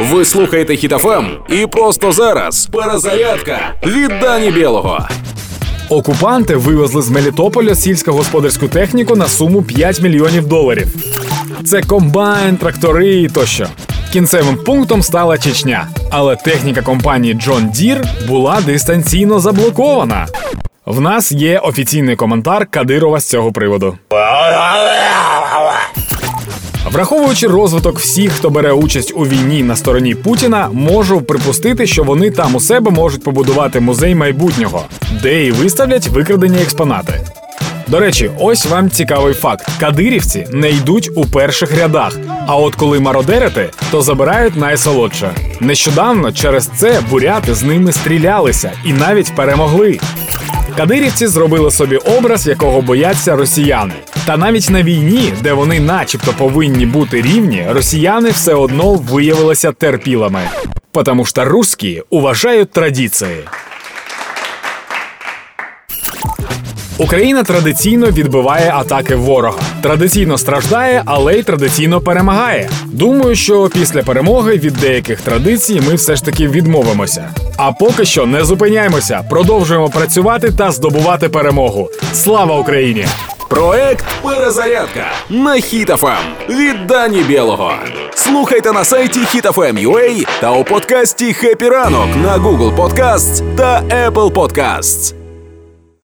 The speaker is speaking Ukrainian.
Ви слухаєте Хітофем і просто зараз перезарядка від Дані Білого. Окупанти вивезли з Мелітополя сільськогосподарську техніку на суму 5 мільйонів доларів. Це комбайн, трактори і тощо. Кінцевим пунктом стала Чечня, але техніка компанії John Deere була дистанційно заблокована. В нас є офіційний коментар Кадирова з цього приводу. Враховуючи розвиток всіх, хто бере участь у війні на стороні Путіна, можу припустити, що вони там у себе можуть побудувати музей майбутнього, де і виставлять викрадені експонати. До речі, ось вам цікавий факт: кадирівці не йдуть у перших рядах. А от коли мародерити, то забирають найсолодше. Нещодавно через це буряти з ними стрілялися і навіть перемогли. Кадирівці зробили собі образ, якого бояться росіяни. Та навіть на війні, де вони, начебто, повинні бути рівні, росіяни все одно виявилися терпілами. Потому що русські уважають традиції. Україна традиційно відбиває атаки ворога. Традиційно страждає, але й традиційно перемагає. Думаю, що після перемоги від деяких традицій ми все ж таки відмовимося. А поки що не зупиняємося, продовжуємо працювати та здобувати перемогу. Слава Україні! Проект Перезарядка на Хітофем від Дані Білого. Слухайте на сайті HitFM.ua та у подкасті «Хеппі ранок» на Google Podcasts та Apple Podcasts.